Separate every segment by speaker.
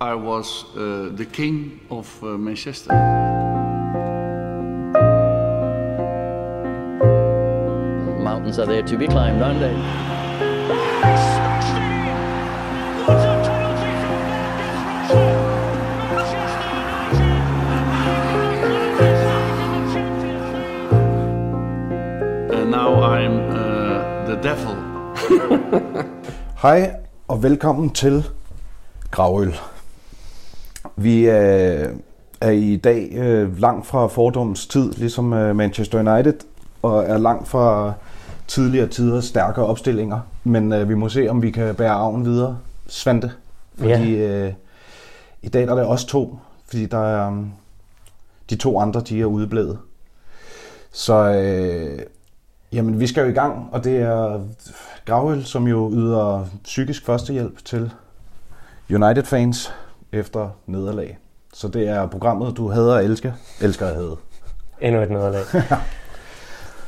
Speaker 1: I was uh, the king of uh, Manchester.
Speaker 2: Mountains are there to be climbed, aren't they?
Speaker 1: And now I'm uh, the devil.
Speaker 3: Hej og velkommen til Gravøl. Vi øh, er i dag øh, langt fra fordoms tid, ligesom øh, Manchester United, og er langt fra tidligere tiders stærkere opstillinger. Men øh, vi må se, om vi kan bære arven videre, Svante. Fordi øh, i dag der er det os to, fordi der er, øh, de to andre, de er udeblevet. Så øh, Jamen, vi skal jo i gang, og det er Gravøl, som jo yder psykisk førstehjælp til United-fans efter nederlag. Så det er programmet, du hader og elsker, elsker at hade.
Speaker 4: Endnu et nederlag.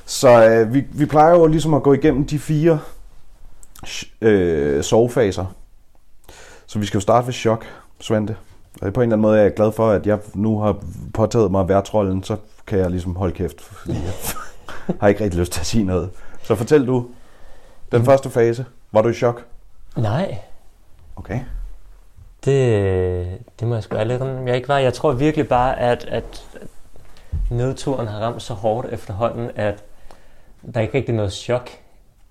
Speaker 3: Så øh, vi, vi plejer jo ligesom at gå igennem de fire øh, sovefaser. Så vi skal jo starte ved chok, Svante. Og på en eller anden måde er jeg glad for, at jeg nu har påtaget mig værtrollen, så kan jeg ligesom holde kæft, fordi jeg har ikke rigtig lyst til at sige noget. Så fortæl du, den første fase, var du i chok?
Speaker 4: Nej,
Speaker 3: Okay.
Speaker 4: Det, det må jeg sgu indrømme, jeg ikke var. Jeg tror virkelig bare, at, at nedturen har ramt så hårdt efterhånden, at der er ikke rigtig noget chok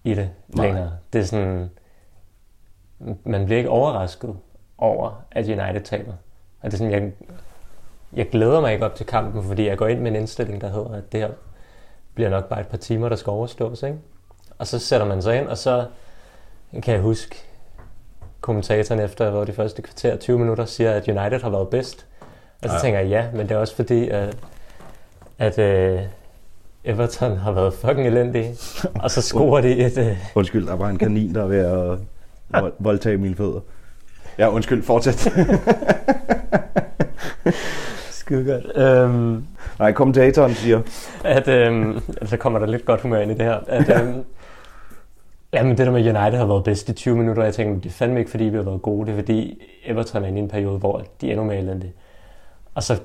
Speaker 4: i det
Speaker 3: Nej.
Speaker 4: længere. Det er sådan, man bliver ikke overrasket over, at United taber. Og det er sådan, jeg, jeg glæder mig ikke op til kampen, fordi jeg går ind med en indstilling, der hedder, at det her bliver nok bare et par timer, der skal overstås. Ikke? Og så sætter man sig ind, og så kan jeg huske, kommentatoren efter hvor de første kvarter 20 minutter siger, at United har været bedst. Og så
Speaker 3: Ja.
Speaker 4: tænker jeg, ja, men det er også fordi, at, at uh, Everton har været fucking elendige. og så scorer de et... Uh,
Speaker 3: Undskyld, der var en kanin, der er ved at vold- voldtage mine fødder. Ja, undskyld, fortsæt.
Speaker 4: skide godt. Um,
Speaker 3: Nej, kommentatoren siger,
Speaker 4: at, øhm, altså kommer der lidt godt humør ind i det her. At, øhm, jamen det der med United har været bedst i 20 minutter, jeg tænker, det er fandme ikke fordi vi har været gode, det er fordi Everton er inde i en periode, hvor de er endnu mere elendige. Og så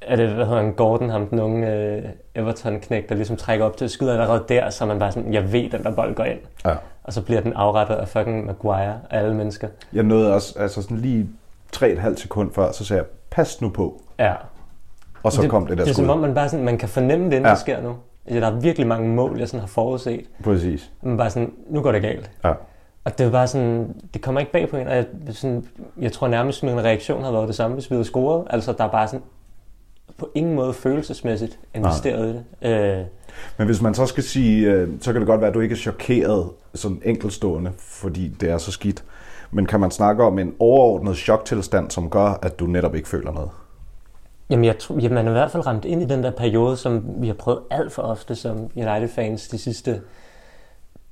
Speaker 4: er det, hvad hedder han, Gordon, ham den unge øh, Everton-knæk, der ligesom trækker op til at skyde allerede der, så man bare sådan, jeg ved, den der bold går ind.
Speaker 3: ja.
Speaker 4: Og så bliver den afrettet af fucking Maguire af alle mennesker.
Speaker 3: Jeg nåede også, altså sådan lige 3,5 sekund før, så sagde jeg, pas nu på.
Speaker 4: Ja.
Speaker 3: Og så
Speaker 4: det,
Speaker 3: kom det der
Speaker 4: Det er
Speaker 3: skud.
Speaker 4: som om, man bare sådan, man kan fornemme det, inden
Speaker 3: Ja.
Speaker 4: ja. det sker nu. Altså, Der er virkelig mange mål, jeg sådan har forudset.
Speaker 3: Præcis.
Speaker 4: Man bare sådan, nu går det galt.
Speaker 3: Ja.
Speaker 4: Og det var bare sådan, det kommer ikke bag på en, og jeg, sådan, jeg tror nærmest, min reaktion havde været det samme, hvis vi havde scoret. Altså, der er bare sådan, på ingen måde følelsesmæssigt investeret i det. Øh,
Speaker 3: Men hvis man så skal sige, øh, så kan det godt være, at du ikke er chokeret sådan enkeltstående, fordi det er så skidt. Men kan man snakke om en overordnet choktilstand, som gør, at du netop ikke føler noget?
Speaker 4: Jamen, jeg tror, jamen, man er i hvert fald ramt ind i den der periode, som vi har prøvet alt for ofte som United-fans de sidste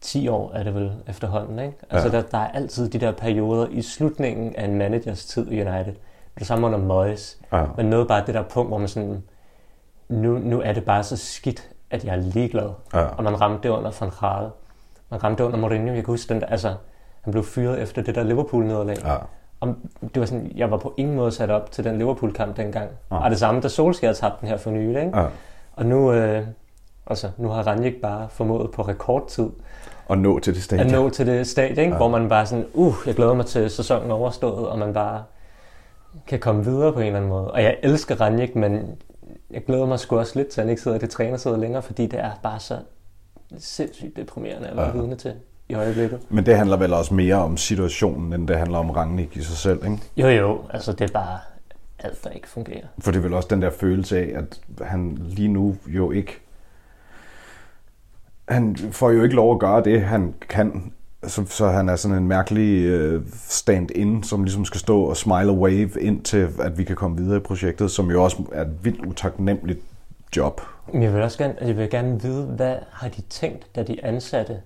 Speaker 4: 10 år, er det vel efterhånden. Ikke? Altså,
Speaker 3: Ja.
Speaker 4: der, der er altid de der perioder i slutningen af en managers tid i United. Det samme under Moyes.
Speaker 3: Ja.
Speaker 4: Men noget bare det der punkt, hvor man sådan, nu, nu er det bare så skidt, at jeg er ligeglad.
Speaker 3: Ja.
Speaker 4: Og man ramte det under Van Gaal. Man ramte det under Mourinho. Jeg kan huske, den der, altså, han blev fyret efter det der Liverpool-nederlag.
Speaker 3: Ja.
Speaker 4: Og det var sådan, jeg var på ingen måde sat op til den Liverpool-kamp dengang.
Speaker 3: Nej.
Speaker 4: Og det samme, da Solskjaer tabte den her for nylig. Ikke?
Speaker 3: Ja.
Speaker 4: Og nu, øh, altså, nu har Ranjik bare formået på rekordtid
Speaker 3: Og nå til det stadie.
Speaker 4: at nå til det stadie, ikke?
Speaker 3: Ja.
Speaker 4: Ja. hvor man bare sådan, uh, jeg glæder mig til sæsonen overstået, og man bare kan komme videre på en eller anden måde. Og jeg elsker Ranjik, men jeg glæder mig sgu også lidt til, at han ikke sidder i det trænersæde længere, fordi det er bare så sindssygt deprimerende at være
Speaker 3: Ja.
Speaker 4: ja. vidne til i øjeblikket.
Speaker 3: Men det handler vel også mere om situationen, end det handler om Rangnick i sig selv, ikke?
Speaker 4: Jo jo, altså det er bare alt, der ikke fungerer.
Speaker 3: For det er vel også den der følelse af, at han lige nu jo ikke... Han får jo ikke lov at gøre det, han kan. Så, så han er sådan en mærkelig øh, stand-in, som ligesom skal stå og smile og wave ind til, at vi kan komme videre i projektet, som jo også er et vildt utaknemmeligt job.
Speaker 4: Jeg vil også gerne, altså, jeg vil gerne vide, hvad har de tænkt, da de ansatte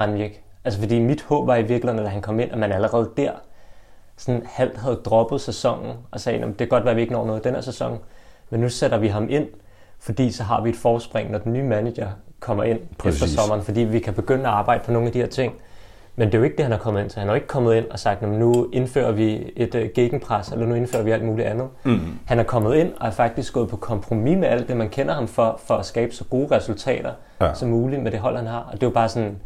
Speaker 4: Ranjik? Altså fordi mit håb var i virkeligheden, da han kom ind, at man allerede der sådan halvt havde droppet sæsonen og sagde, at det kan godt være, at vi ikke når noget i den her sæson, men nu sætter vi ham ind, fordi så har vi et forspring, når den nye manager kommer ind
Speaker 3: Præcis.
Speaker 4: efter sommeren, fordi vi kan begynde at arbejde på nogle af de her ting, Men det er jo ikke det, han er kommet ind til. Han er jo ikke kommet ind og sagt, "Nå, men nu indfører vi et uh, gegenpres, eller nu indfører vi alt muligt andet. Mm. Han er kommet ind og er faktisk gået på kompromis med alt det, man kender ham for, for at skabe så gode resultater
Speaker 3: ja.
Speaker 4: som muligt med det hold, han har. Og det er jo bare sådan,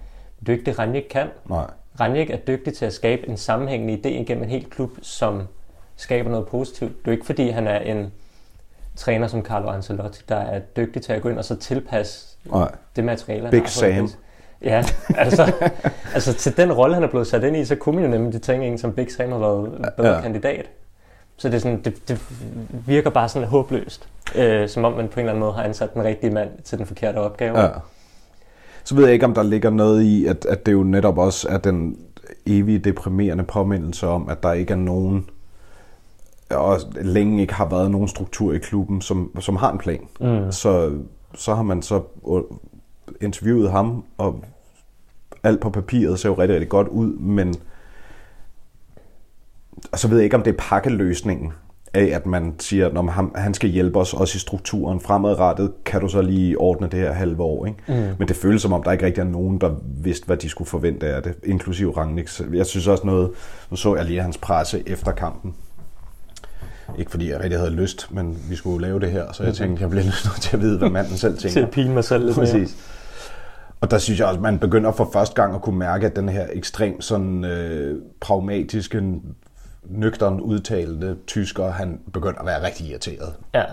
Speaker 4: det er jo ikke det, Ranjik kan.
Speaker 3: Nej.
Speaker 4: Ranjik er dygtig til at skabe en sammenhængende idé igennem en hel klub, som skaber noget positivt. Det er jo ikke, fordi han er en træner som Carlo Ancelotti, der er dygtig til at gå ind og så tilpasse
Speaker 3: Nej.
Speaker 4: det materiale, han
Speaker 3: Big
Speaker 4: har
Speaker 3: Sam.
Speaker 4: Ja, altså, altså til den rolle, han er blevet sat ind i, så kunne man jo nemlig tænke, en som Big Sam har været bedre
Speaker 3: ja.
Speaker 4: kandidat. Så det, er sådan, det, det virker bare sådan håbløst, øh, som om man på en eller anden måde har ansat den rigtige mand til den forkerte opgave.
Speaker 3: Ja. Så ved jeg ikke, om der ligger noget i, at, at det jo netop også er den evige deprimerende påmindelse om, at der ikke er nogen, og længe ikke har været nogen struktur i klubben, som, som har en plan. Mm. Så, så har man så interviewet ham, og alt på papiret ser jo rigtig, rigtig godt ud, men og så ved jeg ikke, om det er pakkeløsningen af, at man siger, at han, han skal hjælpe os også i strukturen fremadrettet, kan du så lige ordne det her halve år. Ikke? Mm. Men det føles som om, der ikke rigtig er nogen, der vidste, hvad de skulle forvente af det, inklusiv Rangnick. Jeg synes også noget, nu så jeg lige hans presse efter kampen. Ikke fordi jeg rigtig havde lyst, men vi skulle lave det her, så jeg tænkte, jeg bliver nødt til at vide, hvad manden selv tænker.
Speaker 4: Til at pine mig selv lidt mere.
Speaker 3: Præcis. Og der synes jeg også, at man begynder for første gang at kunne mærke, at den her ekstremt sådan øh, pragmatiske, nøgteren udtalte tysker, han begynder at være rigtig irriteret.
Speaker 4: Ja.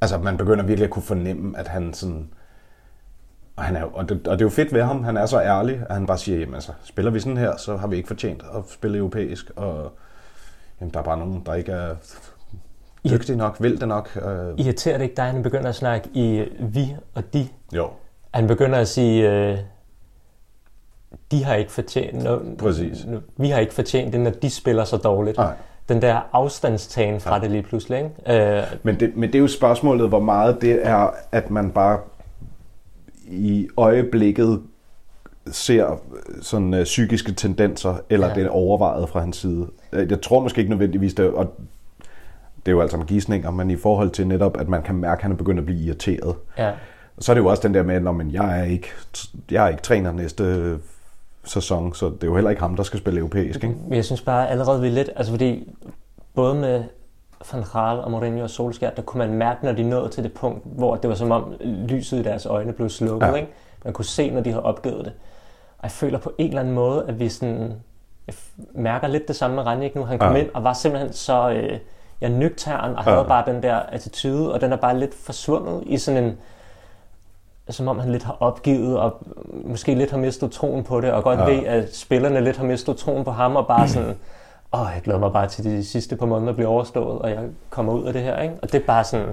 Speaker 3: Altså, man begynder virkelig at kunne fornemme, at han sådan... Og, han er, og, det, og det er jo fedt ved ham, han er så ærlig, at han bare siger, jamen altså, spiller vi sådan her, så har vi ikke fortjent at spille europæisk, og jamen, der er bare nogen, der ikke er dygtige nok, vil det nok. Øh,
Speaker 4: Irriterer det ikke dig, at han begynder at snakke i vi og de?
Speaker 3: jo,
Speaker 4: Han begynder at sige, øh, de har ikke fortjent, no,
Speaker 3: Præcis.
Speaker 4: vi har ikke fortjent det, når de spiller så dårligt.
Speaker 3: Nej.
Speaker 4: Den der afstandstagen fra det lige pludselig, ikke? Øh,
Speaker 3: Men det, men det er jo spørgsmålet, hvor meget det er, at man bare i øjeblikket ser sådan øh, psykiske tendenser, eller ja.
Speaker 4: Ja.
Speaker 3: det er overvejet fra hans side. Øh, Jeg tror måske ikke nødvendigvis det, og det er jo altså med gidsninger, men i forhold til netop, at man kan mærke, at han er begyndt at blive irriteret.
Speaker 4: ja.
Speaker 3: Så er det jo også den der med, at når, jeg, er ikke, jeg er ikke træner næste sæson, så det er jo heller ikke ham, der skal spille europæisk. Ikke?
Speaker 4: Jeg synes bare allerede, vi er lidt... Altså fordi både med Van Gaal og Mourinho og Solskjaer, der kunne man mærke, når de nåede til det punkt, hvor det var som om lyset i deres øjne blev slukket.
Speaker 3: Ja.
Speaker 4: Ja. Ikke? Man kunne se, når de havde opgivet det. Og jeg føler på en eller anden måde, at vi sådan... Jeg mærker lidt det samme med Ranjik nu. Han kom
Speaker 3: Ja.
Speaker 4: ja. ind og var simpelthen så... Øh, jeg nøgtern og
Speaker 3: Ja.
Speaker 4: havde bare den der attitude, og den er bare lidt forsvundet i sådan en som om han lidt har opgivet og måske lidt har mistet troen på det, og godt
Speaker 3: Ja.
Speaker 4: ved, at spillerne lidt har mistet troen på ham, og bare sådan, åh, jeg glæder mig bare til de sidste par måneder bliver overstået, og jeg kommer ud af det her, ikke? Og det er bare sådan,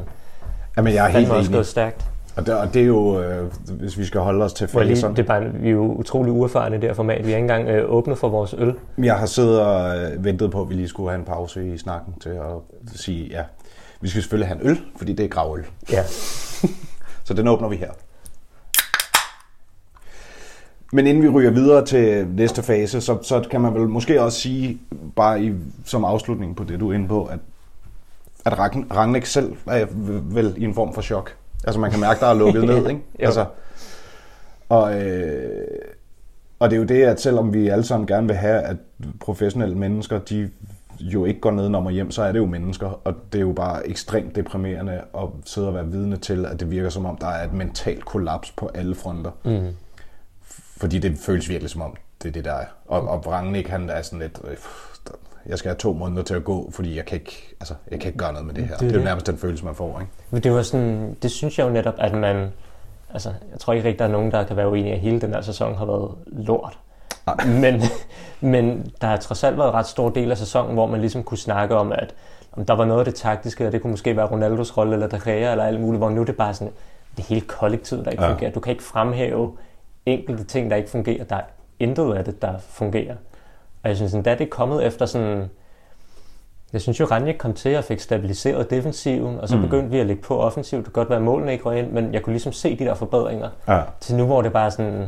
Speaker 3: Jamen, jeg er helt
Speaker 4: også gået stærkt.
Speaker 3: Og det, og det er jo, øh, hvis vi skal holde os til faserne.
Speaker 4: det er bare, vi er jo utrolig uerfarne i det her format. Vi er ikke engang øh, åbne for vores øl.
Speaker 3: Jeg har siddet og øh, ventet på, at vi lige skulle have en pause i snakken til at sige, ja, vi skal selvfølgelig have en øl, fordi det er gravøl.
Speaker 4: Ja.
Speaker 3: Så den åbner vi her. Men inden vi ryger videre til næste fase, så, så kan man vel måske også sige, bare i, som afslutning på det, du er inde på, at, at Ragn- Rangnick selv er vel i en form for chok. Altså man kan mærke, der er lukket ned, ikke?
Speaker 4: Jo.
Speaker 3: Altså, og, øh, og det er jo det, at selvom vi alle sammen gerne vil have, at professionelle mennesker, de jo ikke går ned og hjem, så er det jo mennesker, og det er jo bare ekstremt deprimerende at sidde og være vidne til, at det virker som om, der er et mentalt kollaps på alle fronter. Mm. Fordi det føles virkelig som om, det er det, der er. Og, og Rangnick, han er sådan lidt, øh, jeg skal have to måneder til at gå, fordi jeg kan ikke, altså, jeg kan ikke gøre noget med det her. Det,
Speaker 4: er
Speaker 3: det er jo nærmest den følelse, man får, ikke?
Speaker 4: Men det var sådan, det synes jeg jo netop, at man, altså, jeg tror ikke rigtig, der er nogen, der kan være uenige, at hele den her sæson har været lort. Men, men der har trods alt været en ret stor del af sæsonen, hvor man ligesom kunne snakke om, at om der var noget af det taktiske, og det kunne måske være Ronaldos rolle, eller De Gea, eller alt muligt, hvor nu er det bare sådan, det hele kollektivet, der ikke
Speaker 3: ja.
Speaker 4: fungerer. Du kan ikke fremhæve enkelte ting, der ikke fungerer. Der er intet af det, der fungerer. Og jeg synes endda, det er kommet efter sådan... Jeg synes jo, Ranjik kom til og fik stabiliseret defensiven, og så mm. begyndte vi at lægge på offensivt. Det kan godt være, at målene ikke røg ind, men jeg kunne ligesom se de der forbedringer.
Speaker 3: Ja.
Speaker 4: Til nu, hvor det bare er sådan,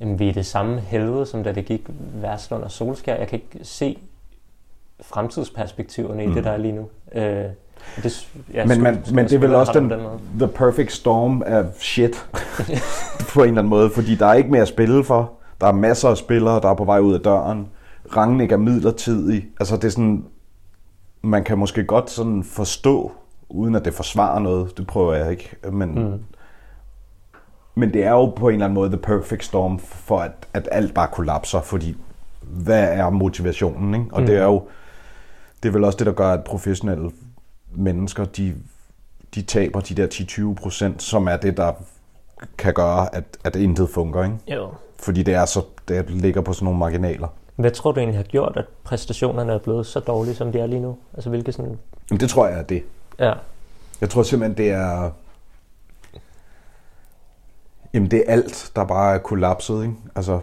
Speaker 4: jamen, vi er det samme helvede, som da det gik Værslund og Solskær. Jeg kan ikke se fremtidsperspektiverne i mm. det, der er lige nu. Øh, det, ja,
Speaker 3: Men, man, men det er vel også den,
Speaker 4: måde.
Speaker 3: the perfect storm af shit, på en eller anden måde, fordi der er ikke mere at spille for. Der er masser af spillere, der er på vej ud af døren. Rangnick er midlertidig. Altså det er sådan, man kan måske godt sådan forstå, uden at det forsvarer noget, det prøver jeg ikke, men, mm. men det er jo på en eller anden måde the perfect storm for, at, at alt bare kollapser, fordi hvad er motivationen, ikke? Og mm. det er jo, det er vel også det, der gør, at professionelle mennesker, de, de taber de der 10-20 procent, som er det, der kan gøre, at, at intet fungerer, ikke?
Speaker 4: Jo.
Speaker 3: Fordi det er så, det ligger på sådan nogle marginaler.
Speaker 4: Hvad tror du egentlig har gjort, at præstationerne er blevet så dårlige, som de er lige nu? Altså hvilke sådan...
Speaker 3: Jamen, det tror jeg er det.
Speaker 4: Ja.
Speaker 3: Jeg tror simpelthen, det er... Jamen, det er alt, der bare er kollapset, ikke? Altså,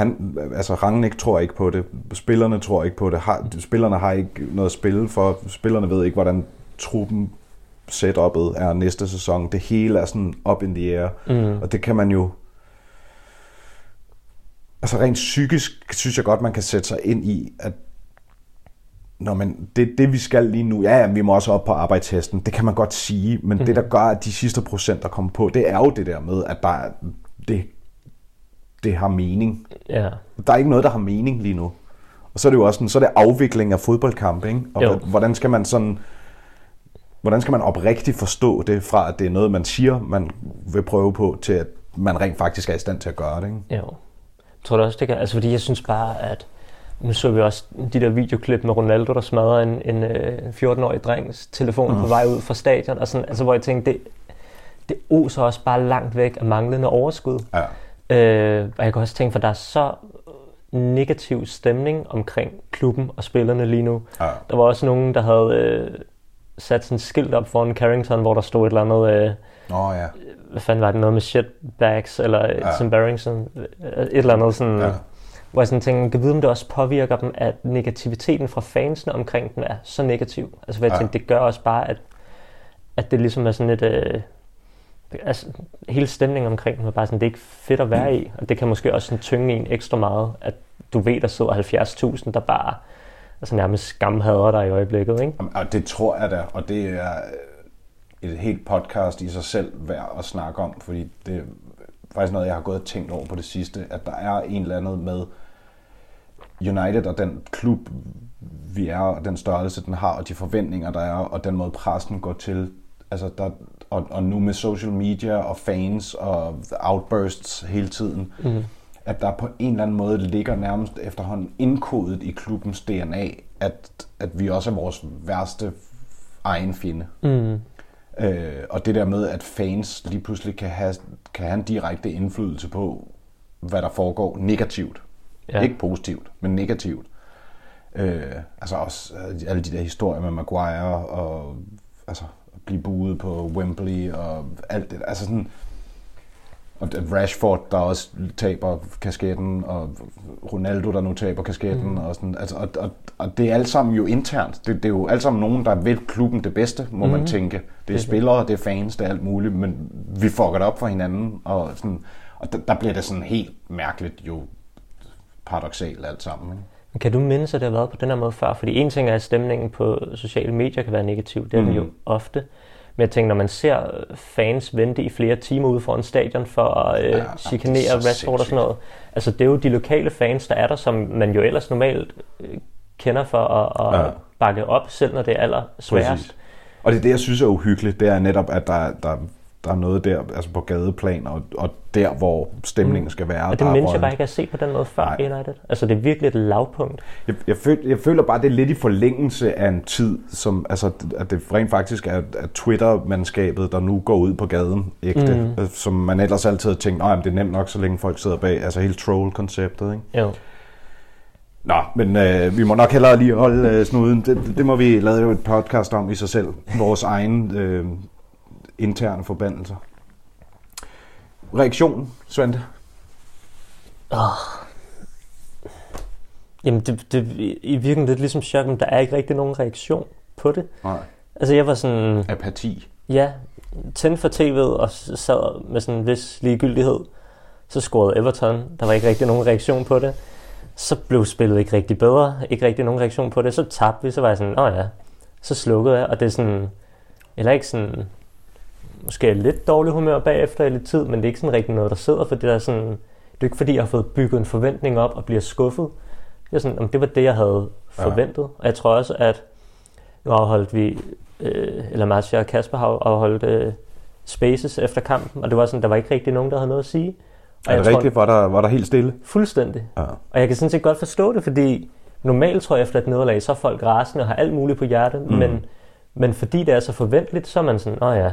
Speaker 3: han, altså Rangnick tror ikke på det, spillerne tror ikke på det, har, spillerne har ikke noget at spille for, spillerne ved ikke, hvordan truppen setup'et er næste sæson. Det hele er sådan up in the air, mm. og det kan man jo altså rent psykisk synes jeg godt, man kan sætte sig ind i, at når man, det, det vi skal lige nu, ja, ja, vi må også op på arbejdstesten, det kan man godt sige, men mm. det der gør, at de sidste procent, der kommer på, det er jo det der med, at der, det, det har mening.
Speaker 4: Ja.
Speaker 3: Der er ikke noget, der har mening lige nu. Og så er det jo også sådan, så er det afvikling af fodboldkamp, ikke? Og
Speaker 4: Jo.
Speaker 3: hvordan skal man sådan, hvordan skal man oprigtigt forstå det fra, at det er noget, man siger, man vil prøve på, til at man rent faktisk er i stand til at gøre det, ikke?
Speaker 4: Jo. Jeg tror du også, det kan... Altså, fordi jeg synes bare, at... Nu så vi også de der videoklip med Ronaldo, der smadrer en, en øh, 14-årig drengs telefon mm. på vej ud fra stadion. Og sådan, altså, hvor jeg tænkte, det, det oser også bare langt væk af manglende overskud.
Speaker 3: Ja.
Speaker 4: Øh, og jeg kan også tænke, for der er så negativ stemning omkring klubben og spillerne lige nu.
Speaker 3: Ja.
Speaker 4: Der var også nogen, der havde øh, sat sådan skilt op foran Carrington, hvor der stod et eller andet... Øh,
Speaker 3: Nå ja.
Speaker 4: hvad fanden var det, noget med shitbags, eller ja. Tim Barrington, et eller andet sådan,
Speaker 3: Ja.
Speaker 4: hvor jeg sådan tænker, kan vide, om det også påvirker dem, at negativiteten fra fansene omkring dem er så negativ. Altså, hvor jeg
Speaker 3: Ja.
Speaker 4: tænker, det gør også bare, at, at det ligesom er sådan et, øh, altså, hele stemningen omkring den var bare sådan, det er ikke fedt at være i, og det kan måske også sådan tynge en ekstra meget, at du ved, der sidder 70.000, der bare altså nærmest skamhader dig i øjeblikket, ikke?
Speaker 3: Jamen, Og det tror jeg da, og det er øh, et helt podcast i sig selv værd at snakke om, fordi det er faktisk noget, jeg har gået og tænkt over på det sidste, at der er en eller andet med United og den klub, vi er, og den størrelse, den har, og de forventninger, der er, og den måde pressen går til. Altså der, og, og nu med social media og fans og outbursts hele tiden, mm. at der på en eller anden måde ligger nærmest efterhånden indkodet i klubbens DNA, at, at vi også er vores værste egen fjende.
Speaker 4: Mm.
Speaker 3: Øh, og det der med, at fans lige pludselig kan have, kan have en direkte indflydelse på, hvad der foregår negativt. Ja. Ikke positivt, men negativt. Øh, altså også øh, alle de der historier med Maguire og altså blive buet på Wembley og alt det. Altså sådan, og Rashford, der også taber kasketten, og Ronaldo, der nu taber kasketten, mm. og, sådan, altså, og, og, og det er alt sammen jo internt. Det, det er jo alt sammen nogen, der vil klubben det bedste, må mm. man tænke. Det er spillere, det er fans, det er alt muligt, men vi fucker det op for hinanden, og, sådan, og der, der bliver det sådan helt mærkeligt jo paradoxalt alt sammen. Ikke?
Speaker 4: Kan du mindes, at det har været på den her måde før? Fordi en ting er, at stemningen på sociale medier kan være negativ. Det er mm. jo ofte. Men jeg tænker, når man ser fans vente i flere timer ude foran stadion for at øh,
Speaker 3: Ja, det
Speaker 4: chikanere
Speaker 3: er
Speaker 4: Rashford og sådan noget. Altså, det er jo de lokale fans, der er der, som man jo ellers normalt øh, kender for at, at
Speaker 3: ja.
Speaker 4: bakke op, selv når det er aller sværest.
Speaker 3: Præcis. Og det er det, jeg synes er uhyggeligt, det er netop, at der, der, der er noget der, altså på gadeplan, og, og der, hvor stemningen skal være.
Speaker 4: Og det
Speaker 3: er
Speaker 4: jeg bare ikke at se på den måde før
Speaker 3: Nej.
Speaker 4: United. Altså, det er virkelig et lavpunkt.
Speaker 3: Jeg, jeg, føl, jeg føler bare, det er lidt i forlængelse af en tid, som, altså, at det rent faktisk er, er Twitter-mandskabet, der nu går ud på gaden, ægte, mm. som man ellers altid har tænkt, at det er nemt nok, så længe folk sidder bag, altså hele troll-konceptet, ikke?
Speaker 4: Jo.
Speaker 3: Nå, men øh, vi må nok hellere lige holde øh, snuden. Det, det, må vi lave et podcast om i sig selv. Vores egen øh, interne forbandelser. Reaktion, Svante?
Speaker 4: Jamen, det, det i virkeligheden lidt ligesom chok, men der er ikke rigtig nogen reaktion på det.
Speaker 3: Nej.
Speaker 4: Altså, jeg var sådan...
Speaker 3: Apati.
Speaker 4: Ja, tændte for tv'et og sad med sådan en vis ligegyldighed. Så scorede Everton. Der var ikke rigtig nogen reaktion på det. Så blev spillet ikke rigtig bedre. Ikke rigtig nogen reaktion på det. Så tabte vi. Så var jeg sådan, åh ja. Så slukkede jeg. Og det er sådan... Eller ikke sådan... måske lidt dårlig humør bagefter i lidt tid, men det er ikke sådan rigtig noget, der sidder, for det er sådan, det er ikke fordi, jeg har fået bygget en forventning op og bliver skuffet. Det, er sådan, om det var det, jeg havde forventet. Ja. Og jeg tror også, at nu afholdt vi, øh, eller Marcia og Kasper har afholdt øh, spaces efter kampen, og det var sådan, der var ikke rigtig nogen, der havde noget at sige. Og
Speaker 3: Er det
Speaker 4: jeg
Speaker 3: rigtigt? Var der, var der helt stille?
Speaker 4: Fuldstændig.
Speaker 3: Ja.
Speaker 4: Og jeg kan sådan set godt forstå det, fordi normalt tror jeg efter et nederlag, så er folk rasende og har alt muligt på hjertet, mm. men, men fordi det er så forventeligt, så er man sådan, åh ja,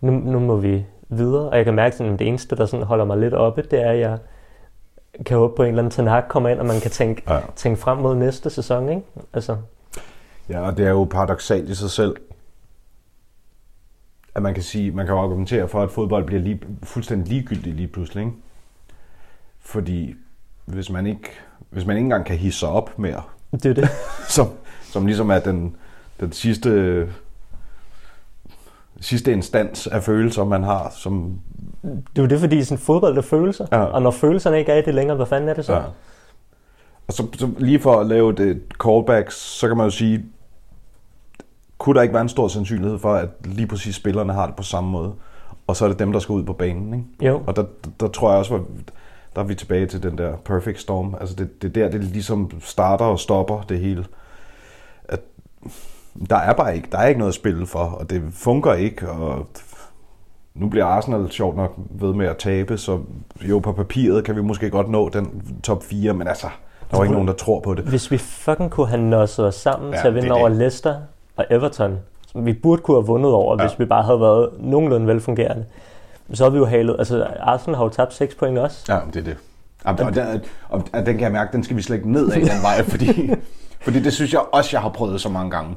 Speaker 4: nu, nu må vi videre. Og jeg kan mærke, at det eneste, der sådan holder mig lidt oppe, det er, at jeg kan håbe på, at en eller anden Tanak kommer ind, og man kan tænke,
Speaker 3: Ja.
Speaker 4: tænke frem mod næste sæson. Ikke? Altså,
Speaker 3: Ja, og det er jo paradoxalt i sig selv, at man kan sige, man kan jo argumentere for, at fodbold bliver lige, fuldstændig ligegyldigt lige pludselig, ikke? Fordi hvis man ikke, hvis man ikke engang kan hisse op mere,
Speaker 4: det er det.
Speaker 3: som, som ligesom er den, den sidste, sidste instans af følelser, man har, som
Speaker 4: Det er jo det, fordi sådan fodbold er følelser.
Speaker 3: Ja.
Speaker 4: Og når følelserne ikke er i det længere, hvad fanden er det så?
Speaker 3: Ja. Og så, så lige for at lave det callback, så kan man jo sige, kunne der ikke være en stor sandsynlighed for, at lige præcis spillerne har det på samme måde, og så er det dem, der skal ud på banen, ikke?
Speaker 4: Jo.
Speaker 3: Og der, der tror jeg også, at der er vi tilbage til den der perfect storm. Altså det, det er der, det ligesom starter og stopper det hele. At der er bare ikke, der er ikke noget at spille for, og det fungerer ikke, og nu bliver Arsenal sjovt nok ved med at tabe, så jo på papiret kan vi måske godt nå den top 4, men altså, der var ikke nogen, der tror på det.
Speaker 4: Hvis vi fucking kunne have nosset os sammen
Speaker 3: Ja,
Speaker 4: til at
Speaker 3: det
Speaker 4: vinde
Speaker 3: er
Speaker 4: over
Speaker 3: det.
Speaker 4: Leicester og Everton, som vi burde kunne have vundet over,
Speaker 3: Ja.
Speaker 4: hvis vi bare havde været nogenlunde velfungerende, så har vi jo halet, altså Arsenal har jo tabt 6 point også.
Speaker 3: Ja, det er det. Og, og, den, og den kan jeg mærke, den skal vi slet ikke ned af den vej, fordi, fordi det synes jeg også, jeg har prøvet så mange gange.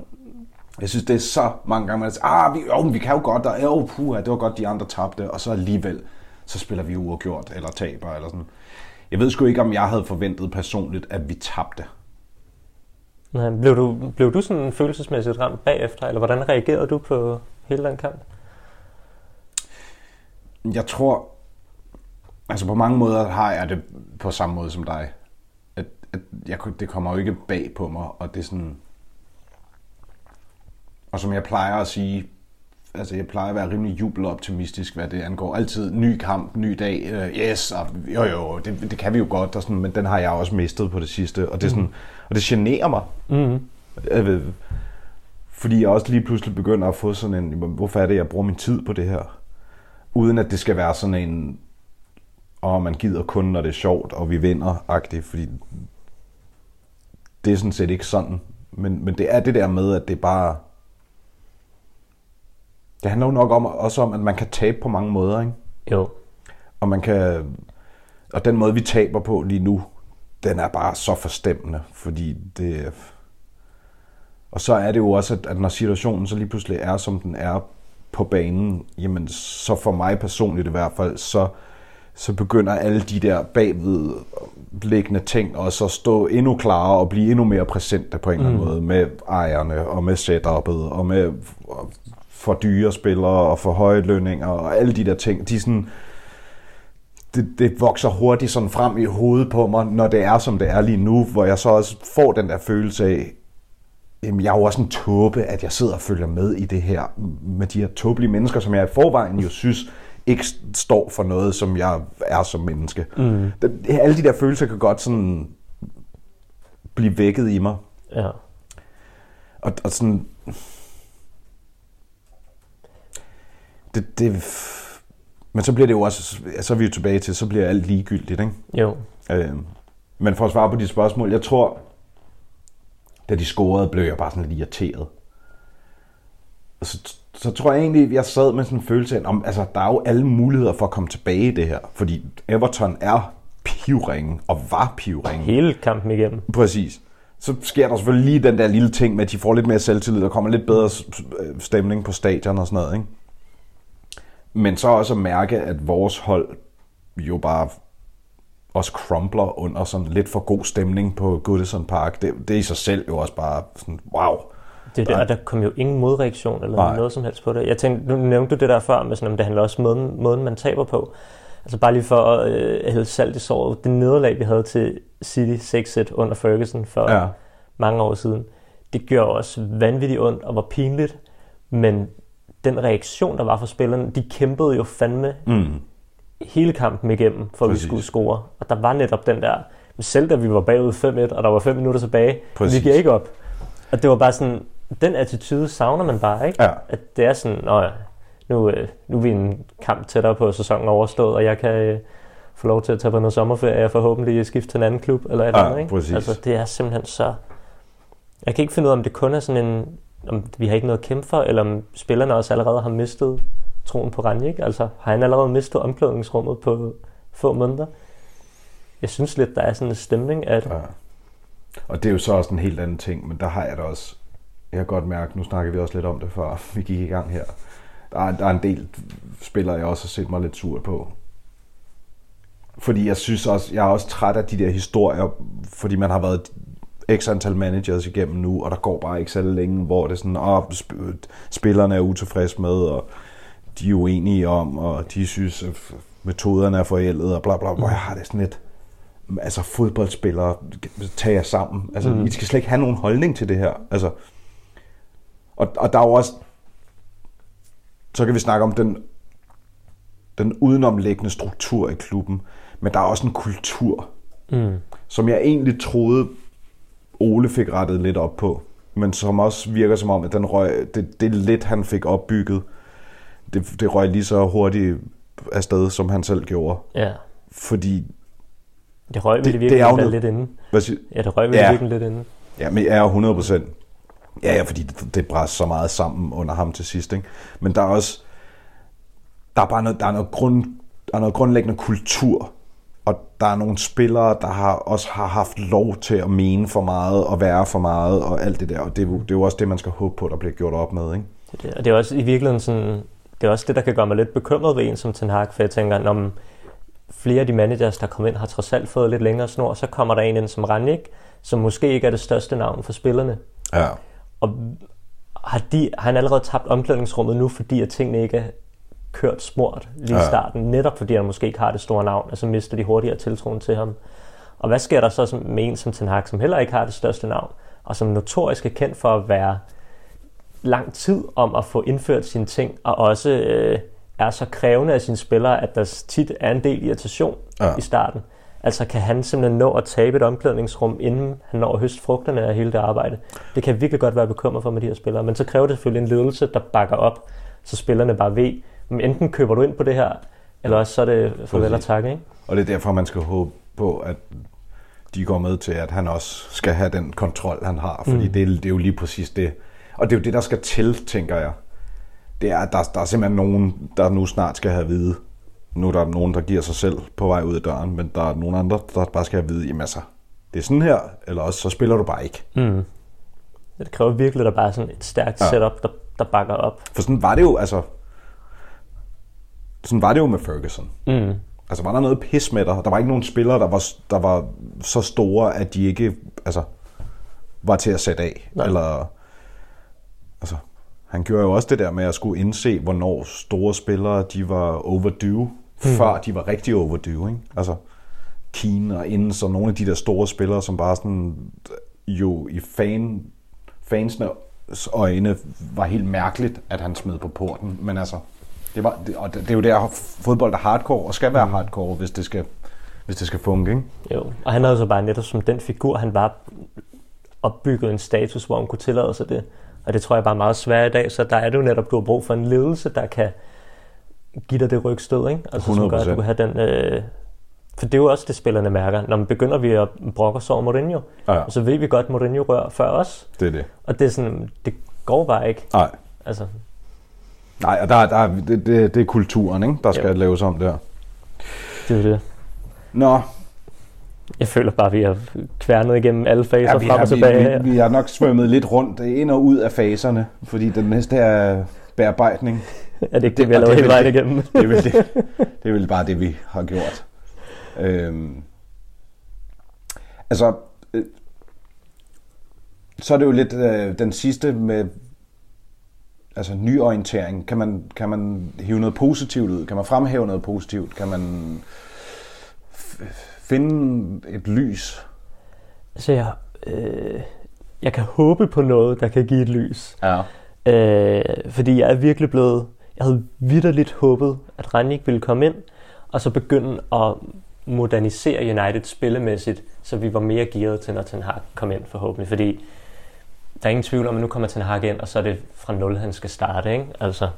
Speaker 3: Jeg synes, det er så mange gange, man siger, ah, vi, jo, vi kan jo godt, og jo, puha, det var godt, de andre tabte, og så alligevel, så spiller vi uafgjort, eller taber, eller sådan. Jeg ved sgu ikke, om jeg havde forventet personligt, at vi tabte.
Speaker 4: Nej, blev, du, blev du sådan følelsesmæssigt ramt bagefter, eller hvordan reagerede du på hele den kamp?
Speaker 3: Jeg tror, altså på mange måder har jeg det på samme måde som dig. At, at jeg, det kommer jo ikke bag på mig, og det er sådan... Og som jeg plejer at sige, altså jeg plejer at være rimelig jubeloptimistisk, hvad det angår. Altid ny kamp, ny dag, øh, yes, og jo jo, det, det kan vi jo godt, og sådan, men den har jeg også mistet på det sidste, og det, er sådan, og det generer mig.
Speaker 4: Mm.
Speaker 3: Jeg ved, fordi jeg også lige pludselig begynder at få sådan en, hvorfor er det, jeg bruger min tid på det her? Uden at det skal være sådan en, og man gider kun, når det er sjovt, og vi vinder-agtigt, fordi det er sådan set ikke sådan. Men, men det er det der med, at det bare... Det handler jo nok om, også om, at man kan tabe på mange måder, ikke?
Speaker 4: Jo.
Speaker 3: Og man kan... Og den måde, vi taber på lige nu, den er bare så forstemmende, fordi det... Og så er det jo også, at, at når situationen så lige pludselig er, som den er på banen, jamen så for mig personligt i hvert fald, så, så begynder alle de der bagvedliggende ting også at stå endnu klarere og blive endnu mere præsente på en eller anden måde med ejerne og med setup'et og med for dyre spillere og for høje lønninger og alle de der ting. De sådan, det, det vokser hurtigt sådan frem i hovedet på mig, når det er, som det er lige nu, hvor jeg så også får den der følelse af, jamen, jeg er jo også en tåbe, at jeg sidder og følger med i det her, med de her tåbelige mennesker, som jeg i forvejen jo synes, ikke står for noget, som jeg er som menneske. Mm. Det, alle de der følelser kan godt sådan blive vækket i mig.
Speaker 4: Ja.
Speaker 3: Og, og sådan... Det, det, men så bliver det jo også, så er vi jo tilbage til, så bliver alt ligegyldigt, ikke?
Speaker 4: Jo.
Speaker 3: Øh, men for at svare på de spørgsmål, jeg tror, da de scorede, blev jeg bare sådan lidt irriteret. Og så, så tror jeg egentlig, jeg sad med sådan en følelse af, om, altså, der er jo alle muligheder for at komme tilbage i det her. Fordi Everton er pivringen, og var pivringen.
Speaker 4: Hele kampen igennem.
Speaker 3: Præcis. Så sker der selvfølgelig lige den der lille ting med, at de får lidt mere selvtillid, og kommer lidt bedre stemning på stadion og sådan noget, ikke? Men så også at mærke, at vores hold jo bare også crumbler under sådan lidt for god stemning på Goodison Park. Det, det er i sig selv jo også bare sådan, wow.
Speaker 4: Det er der, og der kom jo ingen modreaktion eller
Speaker 3: Nej.
Speaker 4: Noget som helst på det. Jeg tænkte, nu nævnte du det der før, med sådan, om det handler også om måden, måden, man taber på. Altså bare lige for at øh, hælde salt i såret. Det nederlag, vi havde til City 6-1 under Ferguson for
Speaker 3: ja.
Speaker 4: mange år siden, det gjorde også vanvittigt ondt og var pinligt, men den reaktion, der var fra spillerne, de kæmpede jo fandme
Speaker 3: Mm.
Speaker 4: hele kampen igennem, for at vi
Speaker 3: Præcis.
Speaker 4: skulle score. Og der var netop den der, selv da vi var bagud 5-1, og der var 5 minutter tilbage,
Speaker 3: Præcis.
Speaker 4: vi giver ikke op. Og det var bare sådan, den attitude savner man bare, ikke?
Speaker 3: Ja.
Speaker 4: At det er sådan, Nå, ja, nu, øh, nu er vi en kamp tættere på sæsonen overstået, og jeg kan øh, få lov til at tage på noget sommerferie og forhåbentlig skifte til en anden klub, eller et
Speaker 3: Ja,
Speaker 4: andet, ikke?
Speaker 3: præcis.
Speaker 4: Altså, det er simpelthen så... Jeg kan ikke finde ud af, om det kun er sådan en... Om vi har ikke noget at kæmpe for, eller om spillerne også allerede har mistet troen på Ranjik. Altså, har han allerede mistet omklædningsrummet på få måneder? Jeg synes lidt, der er sådan en stemning, at...
Speaker 3: Ja. Og det er jo så også en helt anden ting, men der har jeg da også, jeg kan godt mærke, nu snakker vi også lidt om det, før vi gik i gang her. Der er, der er en del spillere, jeg også har set mig lidt sur på. Fordi jeg synes også, jeg er også træt af de der historier, fordi man har været x antal managers igennem nu, og der går bare ikke så længe, hvor det er sådan, åh, sp- spillerne er utilfredse med, og de er uenige om, og de synes, at metoderne er forældet, og bla bla, hvor jeg har det sådan lidt, altså fodboldspillere, tag jer sammen. Altså, mm. I skal slet ikke have nogen holdning til det her. Altså, og, og der er jo også, så kan vi snakke om den, den udenomliggende struktur i klubben, men der er også en kultur,
Speaker 4: Mm.
Speaker 3: som jeg egentlig troede, Ole fik rettet lidt op på, men som også virker som om, at den røg, det, det lidt, han fik opbygget, det, det røg lige så hurtigt afsted, som han selv gjorde.
Speaker 4: Ja,
Speaker 3: Fordi,
Speaker 4: det røg vi
Speaker 3: Det-
Speaker 4: det,
Speaker 3: er jo
Speaker 4: lidt inden.
Speaker 3: hvad siger,
Speaker 4: Ja, det røg vi
Speaker 3: Ja.
Speaker 4: virkelig lidt inden.
Speaker 3: Ja, men jeg er jo 100 procent. Ja, ja, fordi det, det brænder så meget sammen under ham til sidst. Ikke? Men der er også, der er bare noget, der er noget, grund, der er noget grundlæggende kultur. Og der er nogle spillere, der har også har haft lov til at mene for meget og være for meget og alt det der. Og det, er det er jo også det, man skal håbe på, der bliver gjort op med. Ikke?
Speaker 4: Det er. Og det er også i virkeligheden sådan, det er også det, der kan gøre mig lidt bekymret ved en som Ten Hag, for jeg tænker, når flere af de managers, der kommer ind, har trods alt fået lidt længere snor, så kommer der en ind som Ranjik, som måske ikke er det største navn for spillerne.
Speaker 3: Ja.
Speaker 4: Og har, de, har han allerede tabt omklædningsrummet nu, fordi at tingene ikke kørt smurt lige i
Speaker 3: Ja.
Speaker 4: starten, netop fordi han måske ikke har det store navn, og så mister de hurtigere tiltroen til ham. Og hvad sker der så med en som Ten Hag, som heller ikke har det største navn, og som notorisk er kendt for at være lang tid om at få indført sine ting, og også øh, er så krævende af sine spillere, at der tit er en del irritation
Speaker 3: Ja.
Speaker 4: i starten. Altså kan han simpelthen nå at tabe et omklædningsrum, inden han når at høste frugterne af hele det arbejde. Det kan virkelig godt være bekymret for med de her spillere. Men så kræver det selvfølgelig en ledelse, der bakker op, så spillerne bare ved, enten køber du ind på det her, eller også så er det farvel og tak, ikke?
Speaker 3: Og det er derfor, man skal håbe på, at de går med til, at han også skal have den kontrol, han har. Fordi mm. det, er, det er jo lige præcis det. Og det er jo det, der skal til, tænker jeg. Det er, at der, der er simpelthen nogen, der nu snart skal have at vide. Nu er der nogen, der giver sig selv på vej ud af døren, men der er nogen andre, der bare skal have at vide, jamen altså, det er sådan her, eller også så spiller du bare ikke.
Speaker 4: Mm. Det kræver virkelig, at der bare er sådan et stærkt
Speaker 3: ja.
Speaker 4: setup, der, der bakker op.
Speaker 3: For sådan var det jo, altså... Sådan var det jo med Ferguson.
Speaker 4: Mm.
Speaker 3: Altså var der noget pis med dig? Der var ikke nogen spillere, der var, der var så store, at de ikke altså, var til at sætte af.
Speaker 4: Nej.
Speaker 3: Eller, altså, han gjorde jo også det der med at skulle indse, hvornår store spillere de var overdue, mm. før de var rigtig overdue. Ikke? Altså, Keane og inden så nogle af de der store spillere, som bare sådan, jo i fan, fansene øjne var helt mærkeligt, at han smed på porten. Men altså, det, var, det, og det, det er jo der, fodbold er hardcore, og skal være hardcore, hvis det skal, hvis det skal funke. Ikke?
Speaker 4: Jo. Og han havde så bare netop som den figur, han var opbygget en status, hvor han kunne tillade sig det. Og det tror jeg bare er meget svært i dag, så der er det jo netop, du har brug for en ledelse, der kan give dig det rygstød, ikke? Altså, som gør, at du
Speaker 3: 100%.
Speaker 4: kan have den... Øh... For det er jo også det, spillerne mærker. Når man begynder vi at brokke os over Mourinho,
Speaker 3: Ja.
Speaker 4: og så ved vi godt, at Mourinho rører før os.
Speaker 3: Det er det.
Speaker 4: Og det er sådan, det går bare ikke.
Speaker 3: Nej,
Speaker 4: Altså,
Speaker 3: Nej og der, der, er- det, det, det er kulturen, ikke? der skal
Speaker 4: Jo.
Speaker 3: laves om der.
Speaker 4: det er det.
Speaker 3: Nå,
Speaker 4: Jeg føler bare, at vi har kværnet igennem alle faser
Speaker 3: ja, vi,
Speaker 4: frem
Speaker 3: har,
Speaker 4: og tilbage.
Speaker 3: vi, vi, vi har nok svømmet lidt rundt ind og ud af faserne, fordi den næste er bearbejdning.
Speaker 4: er det ikke det, vi har lavet
Speaker 3: det
Speaker 4: hele
Speaker 3: er
Speaker 4: vejen igennem?
Speaker 3: Det er vel, det, det er vel bare det, vi har gjort. Øhm, altså, øh, så er det jo lidt øh, den sidste med altså nyorientering. Kan man, kan man hive noget positivt ud? Kan man fremhæve noget positivt? Kan man finde et lys?
Speaker 4: Så jeg, øh, jeg kan håbe på noget, der kan give et lys.
Speaker 3: Ja.
Speaker 4: Øh, fordi jeg er virkelig blevet... Jeg havde vidderligt håbet, at Ranjik ville komme ind, og så begynde at modernisere United spillemæssigt, så vi var mere gearet til, når Ten Hag kom ind forhåbentlig. Fordi der er ingen tvivl om, at nu kommer Ten Hag ind, og så er det fra nul, han skal starte. Ikke? Altså,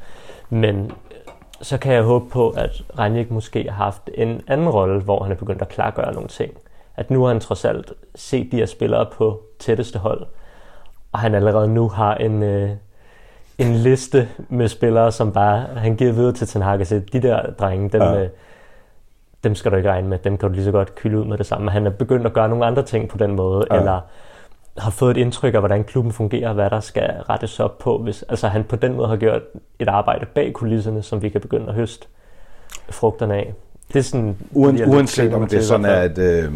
Speaker 4: men så kan jeg håbe på, at Ranjik måske har haft en anden rolle, hvor han er begyndt at klargøre nogle ting. At nu har han trods alt set de her spillere på tætteste hold, og han allerede nu har en, øh, en liste med spillere, som bare han giver videre til Ten Hag og siger, de der drenge, dem, ja. øh, dem skal du ikke regne med, dem kan du lige så godt kylde ud med det samme. Han er begyndt at gøre nogle andre ting på den måde, ja. eller har fået et indtryk af, hvordan klubben fungerer, hvad der skal rettes op på. Hvis, altså han på den måde har gjort et arbejde bag kulisserne, som vi kan begynde at høste frugterne af. Det er sådan,
Speaker 3: Uden, uanset om det sådan er et, øh,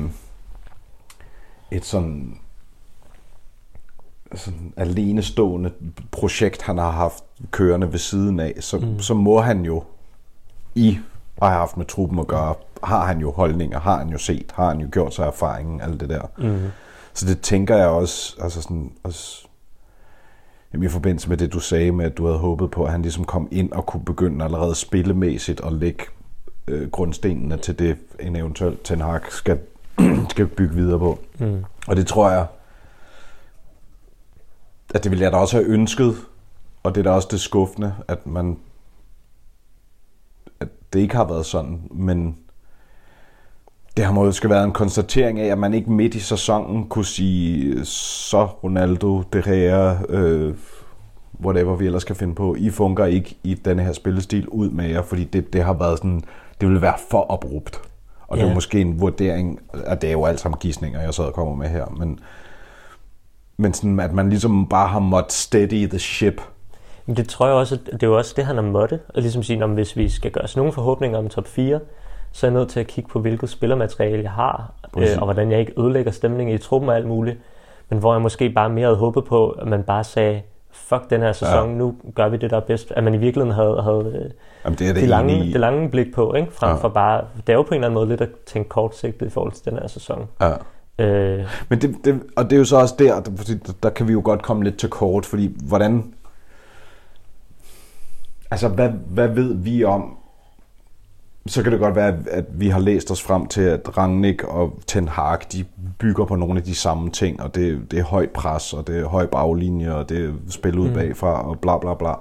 Speaker 3: et sådan, sådan alenestående projekt, han har haft kørende ved siden af, så, mm. så må han jo i at have haft med truppen at gøre, har han jo holdninger, har han jo set, har han jo gjort sig erfaringen, alt det der. Mm. Så det tænker jeg også, altså sådan, også jamen i forbindelse med det, du sagde med, at du havde håbet på, at han ligesom kom ind og kunne begynde allerede spillemæssigt at lægge øh, grundstenene til det, en eventuel Ten Hag skal, skal bygge videre på. Mm. Og det tror jeg, at det ville jeg da også have ønsket, og det er da også det skuffende, at man at det ikke har været sådan, men det har måske været en konstatering af, at man ikke midt i sæsonen kunne sige, så Ronaldo, De Gea, øh, whatever vi ellers skal finde på, I fungerer ikke i denne her spillestil ud med jer, fordi det, det har været sådan, det ville være for abrupt. Og yeah. det er måske en vurdering, at det er jo alt sammen gissninger, jeg så og kommer med her, men, men sådan, at man ligesom bare har måttet steady the ship.
Speaker 4: Men det tror jeg også, at det er jo også det, han har måttet. Og ligesom sige, om hvis vi skal gøre os nogle forhåbninger om top 4, så er jeg nødt til at kigge på, hvilket spillermateriale jeg har, øh, og hvordan jeg ikke ødelægger stemningen i truppen og alt muligt. Men hvor jeg måske bare mere havde håbet på, at man bare sagde, fuck den her sæson, ja. nu gør vi det, der er bedst. At man i virkeligheden havde, havde øh, Jamen, det, er det, det, lange, i... det lange blik på, ikke? frem ja. for bare, det er jo på en eller anden måde lidt at tænke kortsigtet i forhold til den her sæson. Ja.
Speaker 3: Øh. Men det, det, og det er jo så også der, der, der, der kan vi jo godt komme lidt til kort, fordi hvordan, altså hvad, hvad ved vi om, så kan det godt være, at vi har læst os frem til, at Rangnick og Ten Hag, de bygger på nogle af de samme ting, og det, det er højt pres, og det er høj baglinje, og det er spil ud mm. bagfra, og bla bla bla.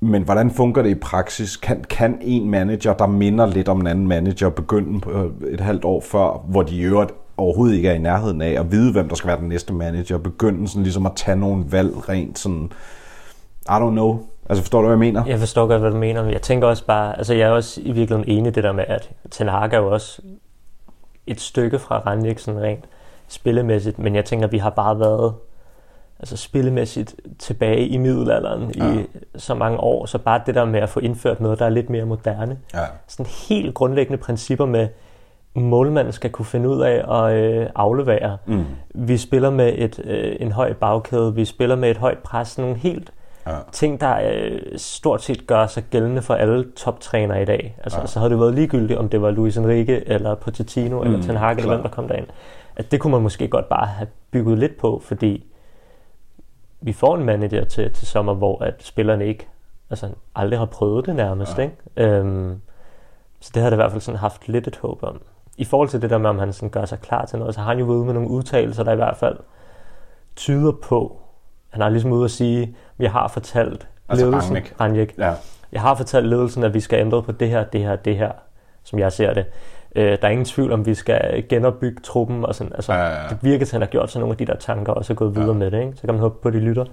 Speaker 3: Men hvordan fungerer det i praksis? Kan, kan en manager, der minder lidt om en anden manager, begynde på et halvt år før, hvor de i øvrigt overhovedet ikke er i nærheden af at vide, hvem der skal være den næste manager, begynde sådan ligesom at tage nogle valg rent sådan, I don't know, Altså forstår du, hvad jeg mener?
Speaker 4: Jeg forstår godt, hvad du mener, men jeg tænker også bare, altså jeg er også i virkeligheden enig i det der med, at Ten Hag er jo også et stykke fra Randik sådan rent spillemæssigt, men jeg tænker, at vi har bare været altså spillemæssigt tilbage i middelalderen ja. i så mange år, så bare det der med at få indført noget, der er lidt mere moderne. Ja. Sådan helt grundlæggende principper med, målmanden skal kunne finde ud af at øh, aflevere. Mm. Vi spiller med et øh, en høj bagkæde, vi spiller med et højt pres, nogle helt Ja. Ting, der øh, stort set gør sig gældende for alle toptrænere i dag. Altså, ja. Så havde det været ligegyldigt, om det var Luis Enrique, eller Pochettino, mm, eller Ten Hag, eller hvem der kom derind. At det kunne man måske godt bare have bygget lidt på, fordi vi får en manager til, til sommer, hvor at spillerne ikke altså, aldrig har prøvet det nærmest. Ja. Ikke? Øhm, så det har det i hvert fald sådan haft lidt et håb om. I forhold til det der med, om han sådan gør sig klar til noget, så har han jo været ude med nogle udtalelser, der i hvert fald tyder på, han har ligesom ude at sige, jeg har fortalt altså ledelsen, Ranjik. Ja. Jeg har fortalt ledelsen, at vi skal ændre på det her, det her, det her, som jeg ser det. Øh, der er ingen tvivl om, vi skal genopbygge truppen. Og sådan. Altså, ja, ja, ja. Det virker til, at han har gjort sådan nogle af de der tanker, og så gået videre ja. med det. Ikke? Så kan man håbe på, at de lytter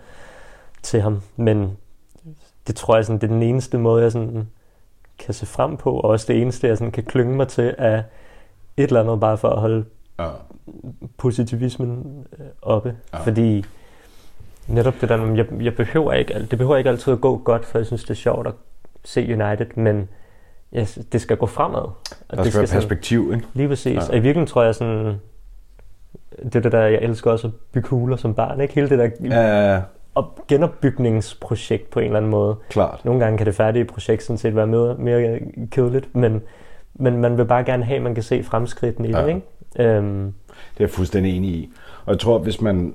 Speaker 4: til ham. Men det tror jeg, sådan, det er den eneste måde, jeg sådan, kan se frem på, og også det eneste, jeg sådan, kan klynge mig til, af et eller andet bare for at holde ja. positivismen øh, oppe. Ja. Fordi netop det der, jeg, jeg behøver ikke, det behøver ikke altid at gå godt, for jeg synes, det er sjovt at se United, men yes, det skal gå fremad.
Speaker 3: Og der skal, det skal være perspektiv, sådan, ikke?
Speaker 4: Lige præcis. Ja. Og i virkeligheden tror jeg sådan, det er der, jeg elsker også at bygge huler som barn, ikke? Hele det der ja, ja, op, genopbygningsprojekt på en eller anden måde.
Speaker 3: Klart.
Speaker 4: Nogle gange kan det færdige projekt sådan set være mere, mere kedeligt, men, men man vil bare gerne have, at man kan se fremskridtene i ja. det, ikke? Øhm.
Speaker 3: Det er jeg fuldstændig enig i. Og jeg tror, hvis man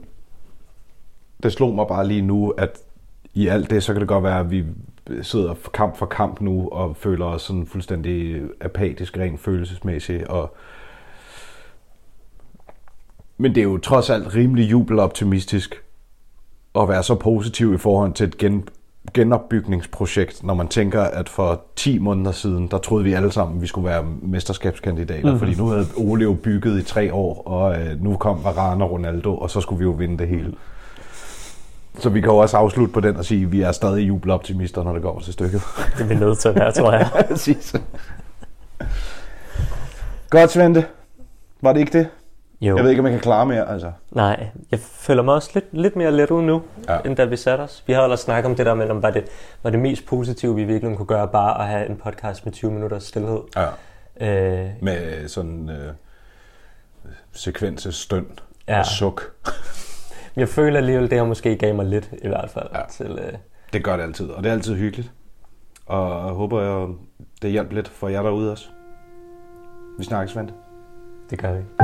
Speaker 3: det slog mig bare lige nu, at i alt det, så kan det godt være, at vi sidder kamp for kamp nu og føler os sådan fuldstændig apatisk, rent følelsesmæssigt. Og Men det er jo trods alt rimelig jubeloptimistisk at være så positiv i forhold til et gen, genopbygningsprojekt, når man tænker, at for 10 måneder siden, der troede vi alle sammen, at vi skulle være mesterskabskandidater, mm-hmm. fordi nu havde Ole jo bygget i tre år, og øh, nu kom Varane og Ronaldo, og så skulle vi jo vinde det hele. Så vi kan jo også afslutte på den og sige, at vi er stadig jubeloptimister, når det går til stykket.
Speaker 4: Det er vi nødt til at være, tror jeg.
Speaker 3: Præcis. Godt, Svente. Var det ikke det?
Speaker 4: Jo.
Speaker 3: Jeg ved ikke, om jeg kan klare mere, altså.
Speaker 4: Nej, jeg føler mig også lidt, lidt mere let ud nu, Ja. end da vi satte os. Vi havde ellers snakket om det der med, om var det, var det mest positive, vi virkelig kunne gøre, bare at have en podcast med 20 minutters stillhed.
Speaker 3: Ja.
Speaker 4: Øh,
Speaker 3: Med sådan øh, sekvenses støn
Speaker 4: Ja.
Speaker 3: og suk.
Speaker 4: Jeg føler alligevel, det har måske gav mig lidt, i hvert fald.
Speaker 3: Ja.
Speaker 4: Til, øh,
Speaker 3: Det gør det altid, og det er altid hyggeligt. Og jeg håber, jeg, det hjalp lidt for jer derude også. Vi snakkes, Svante.
Speaker 4: det gør vi.